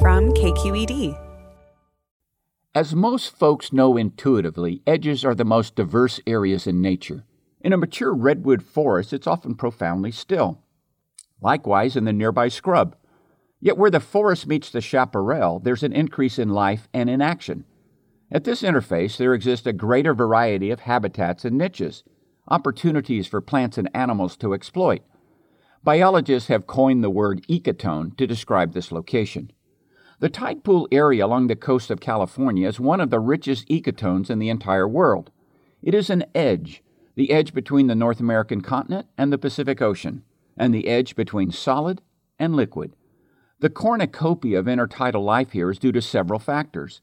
from KQED. As most folks know intuitively, edges are the most diverse areas in nature. In a mature redwood forest, it's often profoundly still. Likewise, in the nearby scrub. Yet, where the forest meets the chaparral, there's an increase in life and in action. At this interface, there exists a greater variety of habitats and niches, opportunities for plants and animals to exploit. Biologists have coined the word ecotone to describe this location. The tide pool area along the coast of California is one of the richest ecotones in the entire world. It is an edge, the edge between the North American continent and the Pacific Ocean, and the edge between solid and liquid. The cornucopia of intertidal life here is due to several factors.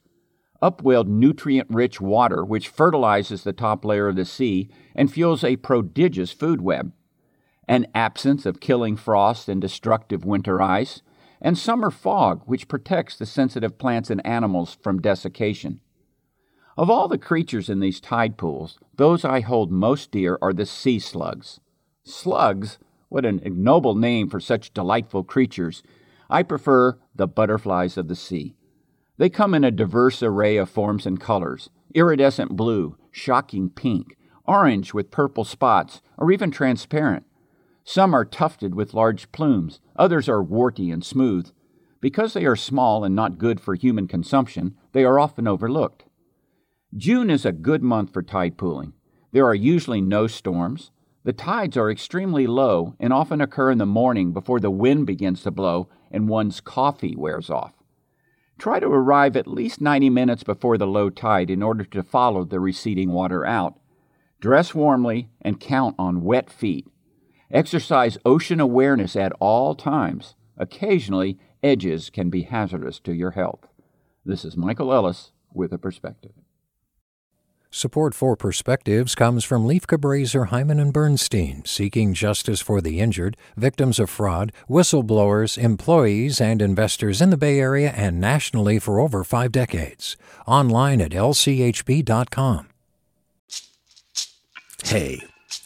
Upwelled nutrient rich water, which fertilizes the top layer of the sea and fuels a prodigious food web. An absence of killing frost and destructive winter ice and summer fog, which protects the sensitive plants and animals from desiccation. Of all the creatures in these tide pools, those I hold most dear are the sea slugs. Slugs? What an ignoble name for such delightful creatures. I prefer the butterflies of the sea. They come in a diverse array of forms and colors iridescent blue, shocking pink, orange with purple spots, or even transparent. Some are tufted with large plumes, others are warty and smooth. Because they are small and not good for human consumption, they are often overlooked. June is a good month for tide pooling. There are usually no storms. The tides are extremely low and often occur in the morning before the wind begins to blow and one's coffee wears off. Try to arrive at least 90 minutes before the low tide in order to follow the receding water out. Dress warmly and count on wet feet. Exercise ocean awareness at all times. Occasionally, edges can be hazardous to your health. This is Michael Ellis with a perspective. Support for Perspectives comes from Lieff Cabraser, Heimann and Bernstein, seeking justice for the injured, victims of fraud, whistleblowers, employees, and investors in the Bay Area and nationally for over five decades. Online at lchb.com. Hey,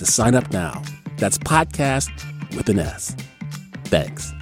to sign up now. That's podcast with an S. Thanks.